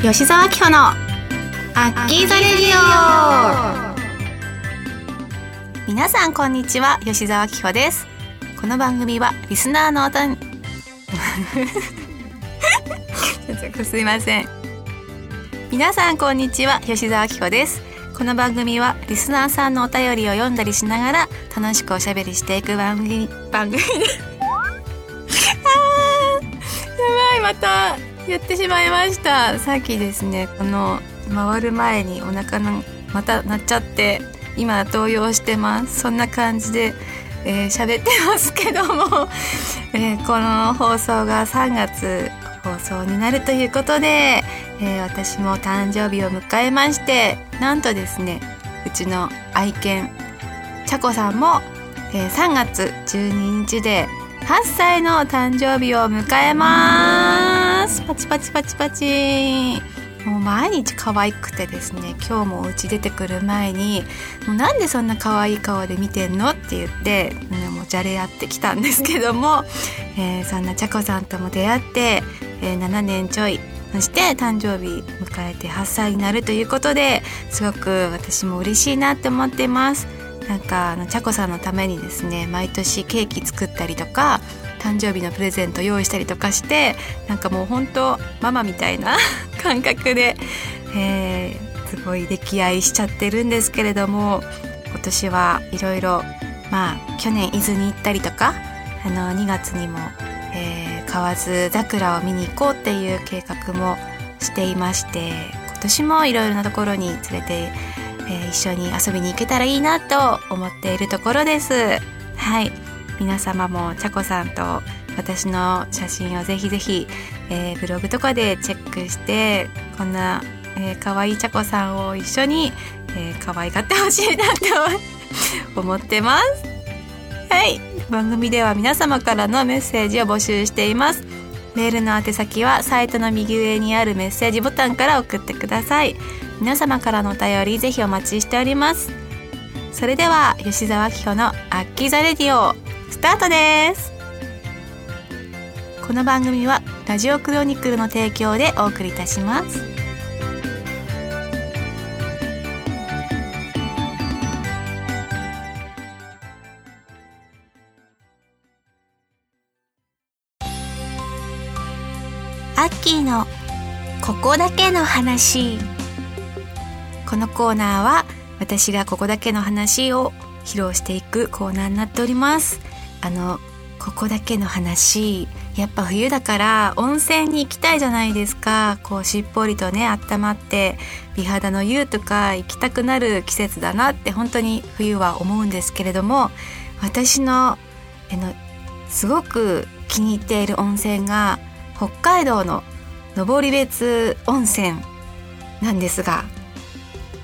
吉沢明穂のアッキーザレディオ。皆さんこんにちは吉沢明穂です。この番組はリスナーのおたんすいません。皆さんこんにちは吉沢明穂です。この番組はリスナーさんのお便りを読んだりしながら楽しくおしゃべりしていく番組。番組。あーやばいまた。やってしまいました。さっきですねこの回る前にお腹のまた鳴っちゃって今動揺してます。そんな感じでえー、喋ってますけども、えー、この放送が3月放送になるということで、えー、私も誕生日を迎えましてなんとですねうちの愛犬ちゃこさんも、えー、3月12日で8歳の誕生日を迎えます。パチパチパチパチもう毎日可愛くてですね今日もお家出てくる前に「もうなんでそんな可愛い顔で見てんの?」って言って、ね、もうじゃれ合ってきたんですけども、えー、そんなちゃこさんとも出会って、えー、7年ちょいそして誕生日迎えて8歳になるということですごく私も嬉しいなって思ってます。なんかあのちゃこさんのためにですね毎年ケーキ作ったりとか誕生日のプレゼント用意したりとかしてなんかもう本当ママみたいな 感覚で、えー、すごい溺愛しちゃってるんですけれども今年はいろいろまあ去年伊豆に行ったりとかあの2月にも、えー、河津桜を見に行こうっていう計画もしていまして今年もいろいろなところに連れて、えー、一緒に遊びに行けたらいいなと思っているところです。はい皆様もちゃこさんと私の写真をぜひぜひ、えー、ブログとかでチェックしてこんな、えー、可愛いちゃこさんを一緒に、えー、可愛がってほしいなと思ってます。はい。番組では皆様からのメッセージを募集しています。メールの宛先はサイトの右上にあるメッセージボタンから送ってください。皆様からのお便りぜひお待ちしております。それでは吉澤明穂の「アッキーザレディオ」スタートです。この番組はラジオクロニクルの提供でお送りいたします。アッキーのここだけの話。このコーナーは私がここだけの話を披露していくコーナーになっております。あのここだけの話やっぱ冬だから温泉に行きたいじゃないですか。こうしっぽりとね温まって美肌の湯とか行きたくなる季節だなって本当に冬は思うんですけれども私のあのすごく気に入っている温泉が北海道の登別温泉なんですが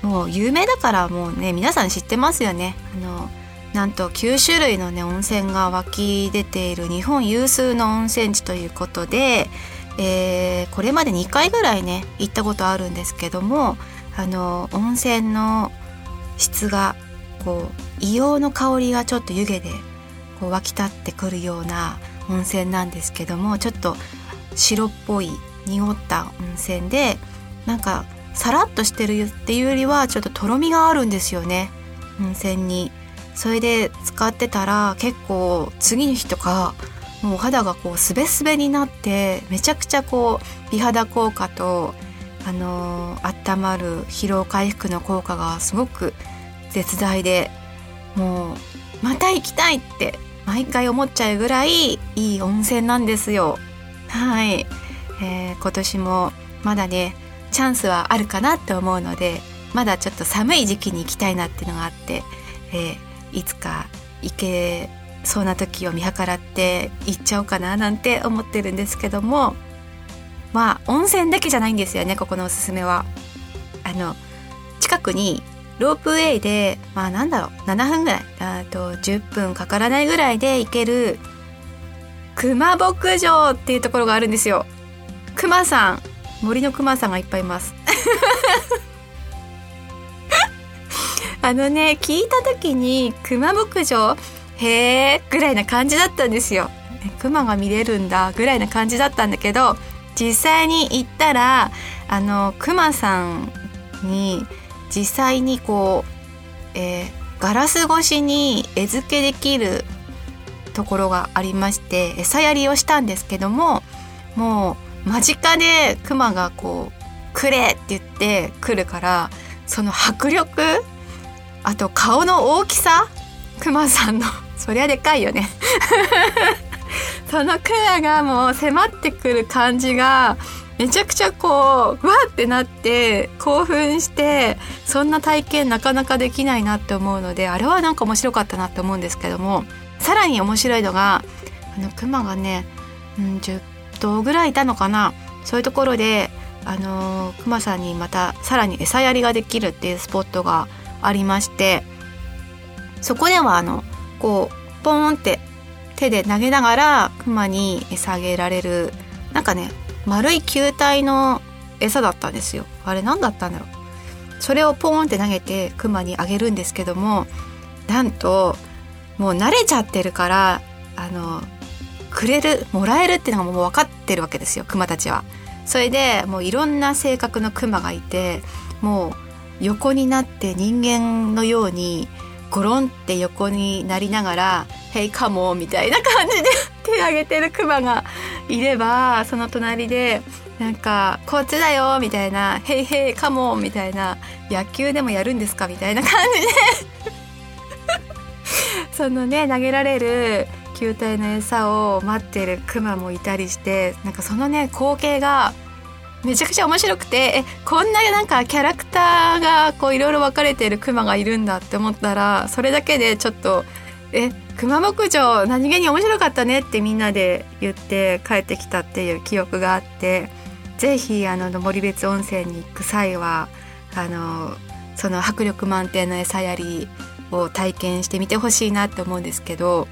もう有名だからもうね皆さん知ってますよね。あのなんと9種類のね温泉が湧き出ている日本有数の温泉地ということで、えー、これまで2回ぐらいね行ったことあるんですけどもあの温泉の質がこう硫黄の香りがちょっと湯気でこう湧き立ってくるような温泉なんですけどもちょっと白っぽい濁った温泉でなんかさらっとしてるっていうよりはちょっととろみがあるんですよね温泉に。それで使ってたら結構次の日とかもうお肌がこうすべすべになってめちゃくちゃこう美肌効果とあのー、温まる疲労回復の効果がすごく絶大でもうまた行きたいって毎回思っちゃうぐらいいい温泉なんですよ。はい、えー、今年もまだねチャンスはあるかなって思うのでまだちょっと寒い時期に行きたいなっていうのがあって、えー、いつか行けそうな時を見計らって行っちゃおうかななんて思ってるんですけどもまあ温泉だけじゃないんですよねここのおすすめは。あの近くにロープウェイでまあなんだろう7分ぐらいあと10分かからないぐらいで行ける熊牧場っていうところがあるんですよ。熊さん森の熊さんがいっぱいいます。あのね聞いた時に熊牧場へえぐらいな感じだったんですよ。熊が見れるんだぐらいな感じだったんだけど実際に行ったらあのクマさんに実際にこう、えー、ガラス越しに餌付けできるところがありまして餌やりをしたんですけどももう間近でクマがこう「くれ!」って言ってくるからその迫力あと顔の大きさ？クマさんの。そりゃでかいよね。そのクマがもう迫ってくる感じがめちゃくちゃこうわってなって興奮してそんな体験なかなかできないなって思うのであれはなんか面白かったなって思うんですけどもさらに面白いのがあのクマがね、うん、10頭ぐらいいたのかな。そういうところであのクマさんにまたさらに餌やりができるっていうスポットがありましてそこではあのこうポーンって手で投げながらクマに餌あげられるなんかね丸い球体の餌だったんですよあれ何だったんだろうそれをポーンって投げてクマにあげるんですけどもなんともう慣れちゃってるからあのくれるもらえるっていうのがもう分かってるわけですよクマたちは。それでもういろんな性格のクマがいてもう横になって人間のようにゴロンって横になりながら「ヘイカモン」みたいな感じで 手挙げてるクマがいればその隣でなんか「こっちだよ」みたいな「ヘイヘイカモン」みたいな「野球でもやるんですか?」みたいな感じで そのね投げられる球体の餌を待ってるクマもいたりしてなんかそのね光景がめちゃくちゃ面白くてえこんななんかキャラクターがこういろいろ分かれてるクマがいるんだって思ったらそれだけでちょっとえ熊牧場何気に面白かったねってみんなで言って帰ってきたっていう記憶があって是非あの登別温泉に行く際はあのその迫力満点の餌やりを体験してみてほしいなって思うんですけど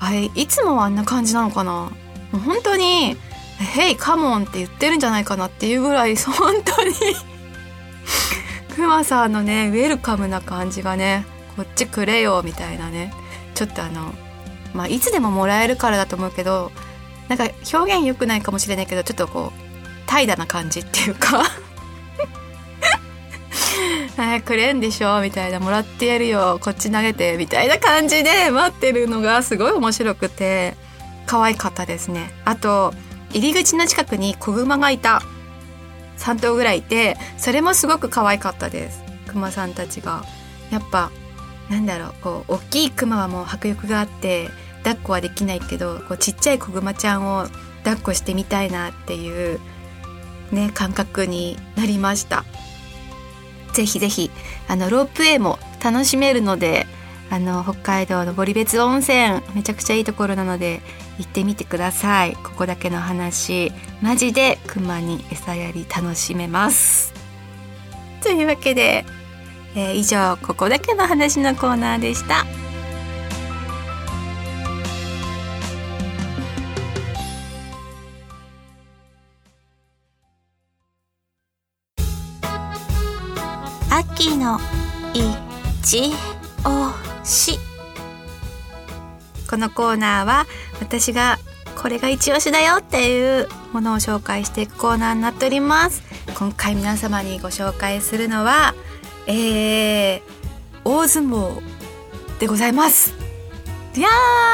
あれいつもあんな感じなのかな？本当に「ヘイカモン」って言ってるんじゃないかなっていうぐらい 本当に。クマさんのねウェルカムな感じがねこっちくれよみたいなね。ちょっとあのまあいつでももらえるからだと思うけどなんか表現良くないかもしれないけどちょっとこう怠惰な感じっていうか。はい、くれんでしょみたいな。もらってやるよ。こっち投げてみたいな感じで待ってるのがすごい面白くて可愛かったですね。あと入り口の近くに子グマがいた。3頭ぐらいいてそれもすごく可愛かったです。クマさんたちが。やっぱなんだろうこう大きいクマはもう迫力があって抱っこはできないけどこうちっちゃい子グマちゃんを抱っこしてみたいなっていうね感覚になりました。ぜひぜひあのロープウェイも楽しめるのであの北海道の堀別温泉めちゃくちゃいいところなので行ってみてください。ここだけの話マジで熊に餌やり楽しめます。というわけで、えー、以上ここだけの話のコーナーでした。秋のいちお。し。このコーナーは私がこれが一押しだよっていうものを紹介していくコーナーになっております。今回皆様にご紹介するのはえー、大相撲でございます。いや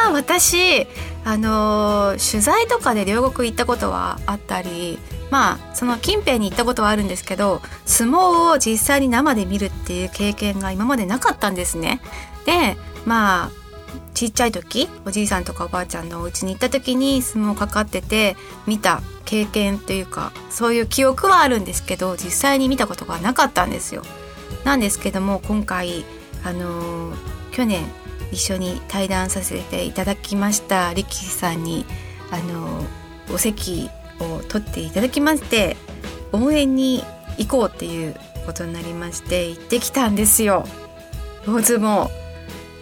ー私あのー、取材とかで両国行ったことはあったりまあその近辺に行ったことはあるんですけど相撲を実際に生で見るっていう経験が今までなかったんですね。でまあちっちゃい時おじいさんとかおばあちゃんのお家に行った時に相撲かかってて見た経験っていうかそういう記憶はあるんですけど実際に見たことがなかったんですよ。なんですけども今回あのー、去年一緒に対談させていただきました力士さんにあのー、お席を取っていただきまして応援に行こうっていうことになりまして行ってきたんですよ。大相撲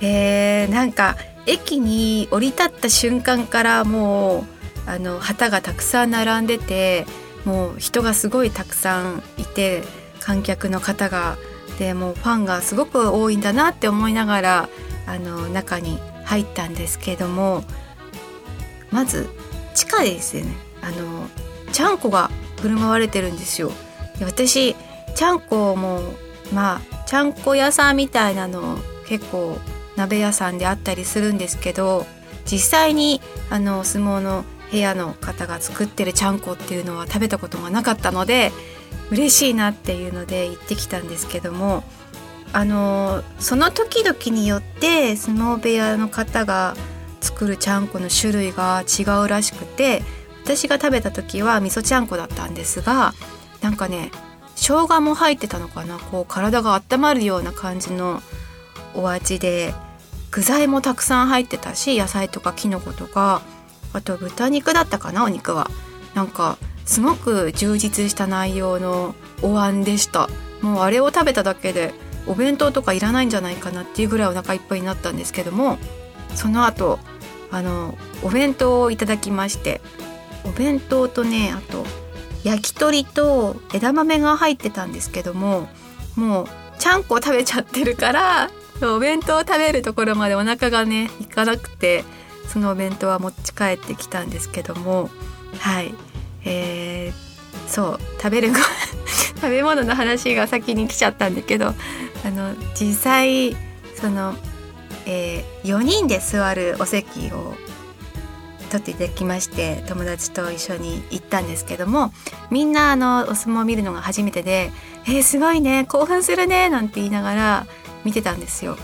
えー、なんか駅に降り立った瞬間からもうあの旗がたくさん並んでてもう人がすごいたくさんいて観客の方が。でもうファンがすごく多いんだなって思いながらあの中に入ったんですけどもまず地下でですね。あのちゃんこが振る舞われてるんですよ。で私ちゃんこもまあちゃんこ屋さんみたいなの結構鍋屋さんであったりするんですけど実際にあの相撲の部屋の方が作ってるちゃんこっていうのは食べたことがなかったので嬉しいなっていうので行ってきたんですけどもあのその時々によって相撲部屋の方が作るちゃんこの種類が違うらしくて私が食べた時は味噌ちゃんこだったんですがなんかね生姜も入ってたのかなこう体が温まるような感じのお味で具材もたくさん入ってたし野菜とかきのことかあと豚肉だったかなお肉は。なんかすごく充実した内容のお椀でした。もうあれを食べただけでお弁当とかいらないんじゃないかなっていうぐらいお腹いっぱいになったんですけどもその後あのお弁当をいただきましてお弁当とねあと焼き鳥と枝豆が入ってたんですけどももうちゃんこ食べちゃってるからお弁当を食べるところまでお腹がねいかなくてそのお弁当は持ち帰ってきたんですけどもはい。えー、そう食べる 食べ物の話が先に来ちゃったんだけどあの実際その、えー、4人で座るお席を取っていただきまして友達と一緒に行ったんですけどもみんなあのお相撲を見るのが初めてで「えー、すごいね興奮するね」なんて言いながら見てたんですよ。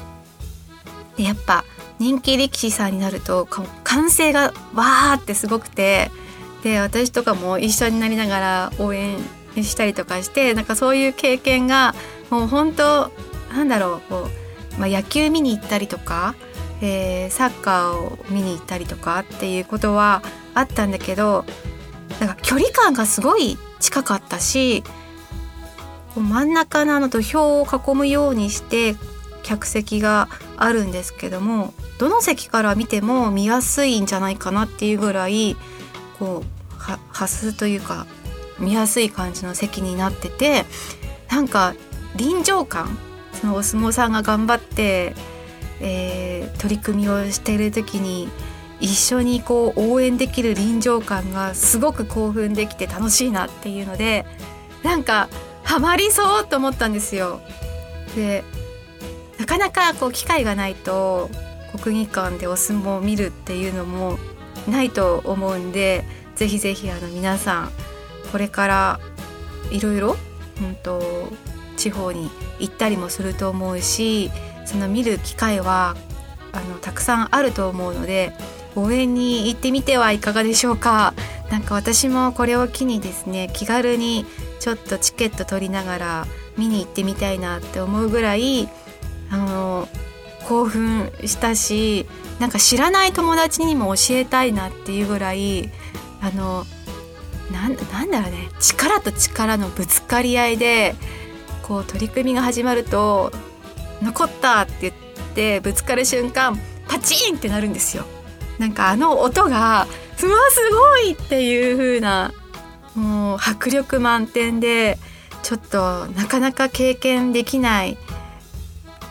でやっぱ人気力士さんになると歓声がわーってすごくてで私とかも一緒になりながら応援したりとかしてなんかそういう経験がもう本当なんだろうこう、まあ、野球見に行ったりとか、えー、サッカーを見に行ったりとかっていうことはあったんだけどなんか距離感がすごい近かったし真ん中のあの土俵を囲むようにして客席があるんですけどもどの席から見ても見やすいんじゃないかなっていうぐらいこうはすというか見やすい感じの席になっててなんか臨場感そのお相撲さんが頑張って、えー、取り組みをしている時に一緒にこう応援できる臨場感がすごく興奮できて楽しいなっていうのでなんかハマりそうと思ったんですよ。でなかなかこう機会がないと国技館でお相撲を見るっていうのもないと思うんでぜひぜひあの皆さんこれからいろいろ本当地方に行ったりもすると思うしその見る機会はあのたくさんあると思うので応援に行ってみてはいかがでしょうか。なんか私もこれを機にですね気軽にちょっとチケット取りながら見に行ってみたいなって思うぐらいあの興奮したしなんか知らない友達にも教えたいなっていうぐらいあのななんだろうね力と力のぶつかり合いでこう取り組みが始まると「残った!」って言ってぶつかる瞬間パチンってなるんですよ。なんかあの音が「すごい!」っていう風なもう迫力満点でちょっとなかなか経験できない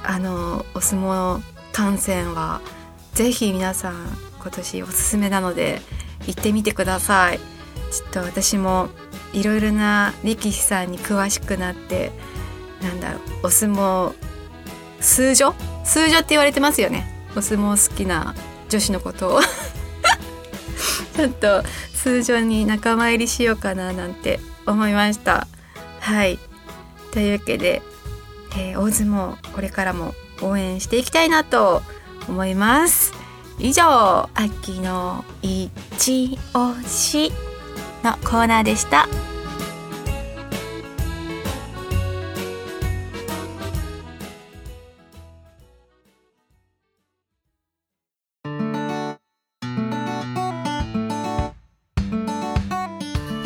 あのお相撲観戦はぜひ皆さん今年おすすめなので行ってみてくださいちょっと私もいろいろな力士さんに詳しくなってなんだろうお相撲数女？数女って言われてますよね。お相撲好きな女子のことを。ちょっと通常に仲間入りしようかななんて思いました。はい。というわけで、えー、大相撲これからも応援していきたいなと思います。以上秋の一押しのコーナーでした。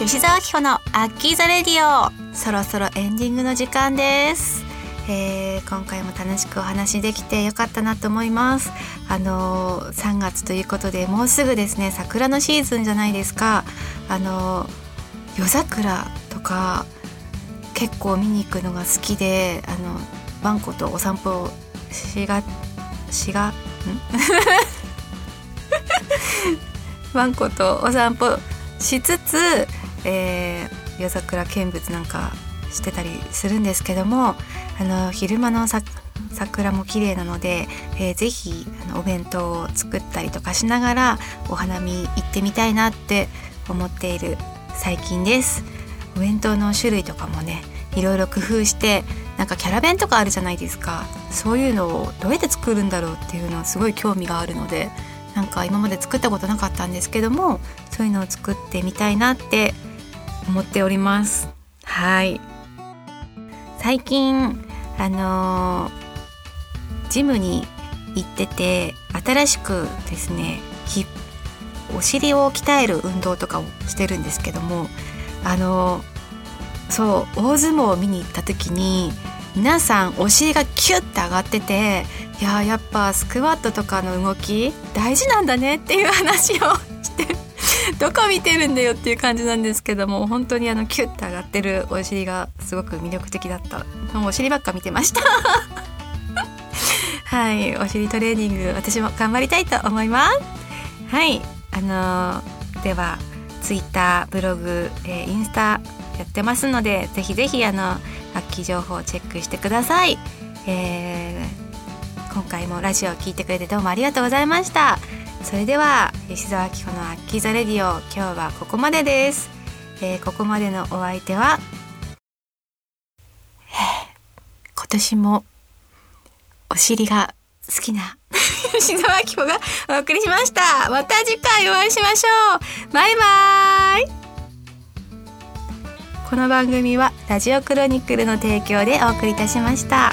吉沢明子のアッキーザレディオ。そろそろエンディングの時間です。えー、今回も楽しくお話できてよかったなと思います。あのー、3月ということでもうすぐですね桜のシーズンじゃないですか。あのー、夜桜とか結構見に行くのが好きであのワンコとお散歩しがしがん？ワンコとお散歩しつつ、えー、夜桜見物なんかしてたりするんですけどもあの昼間の桜も綺麗なので、えー、ぜひあのお弁当を作ったりとかしながらお花見行ってみたいなって思っている最近です。お弁当の種類とかもねいろいろ工夫してなんかキャラ弁とかあるじゃないですか。そういうのをどうやって作るんだろうっていうのはすごい興味があるのでなんか今まで作ったことなかったんですけどもそういうのを作ってみたいなって思っております。はい。最近あのー、ジムに行ってて新しくですねお尻を鍛える運動とかをしてるんですけどもあのそう大相撲を見に行った時に皆さんお尻がキュッて上がってていややっぱスクワットとかの動き大事なんだねっていう話をして どこ見てるんだよっていう感じなんですけども本当にあのキュッて上がってるお尻がすごく魅力的だったもうお尻ばっか見てました。はいお尻トレーニング私も頑張りたいと思います。はいあのー、ではツイッターブログ、えー、インスタやってますのでぜひぜひあのラッキー情報をチェックしてください、えー、今回もラジオを聞いてくれてどうもありがとうございました。それでは吉澤明子のアッキーザレディオ今日はここまでです、えー、ここまでのお相手は、今年もお尻が好きな 吉沢明子がお送りしました。また次回お会いしましょう。バイバイ。この番組はラジオクロニクルの提供でお送りいたしました。